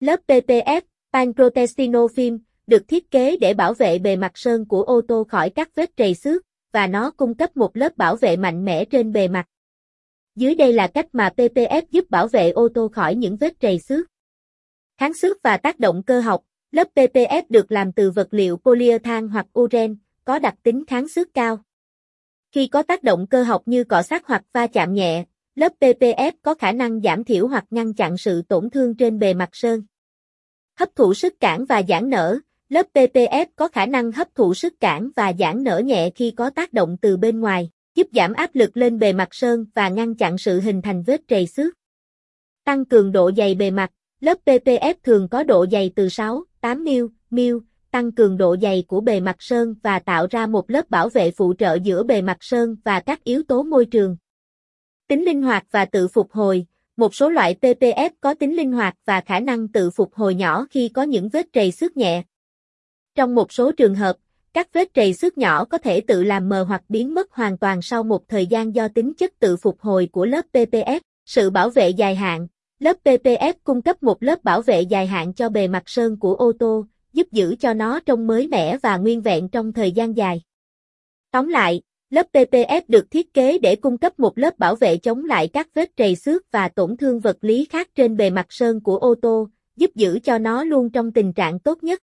Lớp PPF, Pancrotestino Film, được thiết kế để bảo vệ bề mặt sơn của ô tô khỏi các vết trầy xước, và nó cung cấp một lớp bảo vệ mạnh mẽ trên bề mặt. Dưới đây là cách mà PPF giúp bảo vệ ô tô khỏi những vết trầy xước. Kháng xước và tác động cơ học, lớp PPF được làm từ vật liệu polyethan hoặc uren, có đặc tính kháng xước cao. Khi có tác động cơ học như cọ sát hoặc va chạm nhẹ, lớp PPF có khả năng giảm thiểu hoặc ngăn chặn sự tổn thương trên bề mặt sơn. Hấp thụ sức cản và giãn nở, lớp PPF có khả năng hấp thụ sức cản và giãn nở nhẹ khi có tác động từ bên ngoài, giúp giảm áp lực lên bề mặt sơn và ngăn chặn sự hình thành vết trầy xước. Tăng cường độ dày bề mặt, lớp PPF thường có độ dày từ 6, 8 mm, mm, tăng cường độ dày của bề mặt sơn và tạo ra một lớp bảo vệ phụ trợ giữa bề mặt sơn và các yếu tố môi trường. Tính linh hoạt và tự phục hồi, một số loại PPF có tính linh hoạt và khả năng tự phục hồi nhỏ khi có những vết trầy xước nhẹ. Trong một số trường hợp, các vết trầy xước nhỏ có thể tự làm mờ hoặc biến mất hoàn toàn sau một thời gian do tính chất tự phục hồi của lớp PPF. Sự bảo vệ dài hạn, lớp PPF cung cấp một lớp bảo vệ dài hạn cho bề mặt sơn của ô tô, giúp giữ cho nó trông mới mẻ và nguyên vẹn trong thời gian dài. Tóm lại, lớp PPF được thiết kế để cung cấp một lớp bảo vệ chống lại các vết trầy xước và tổn thương vật lý khác trên bề mặt sơn của ô tô, giúp giữ cho nó luôn trong tình trạng tốt nhất.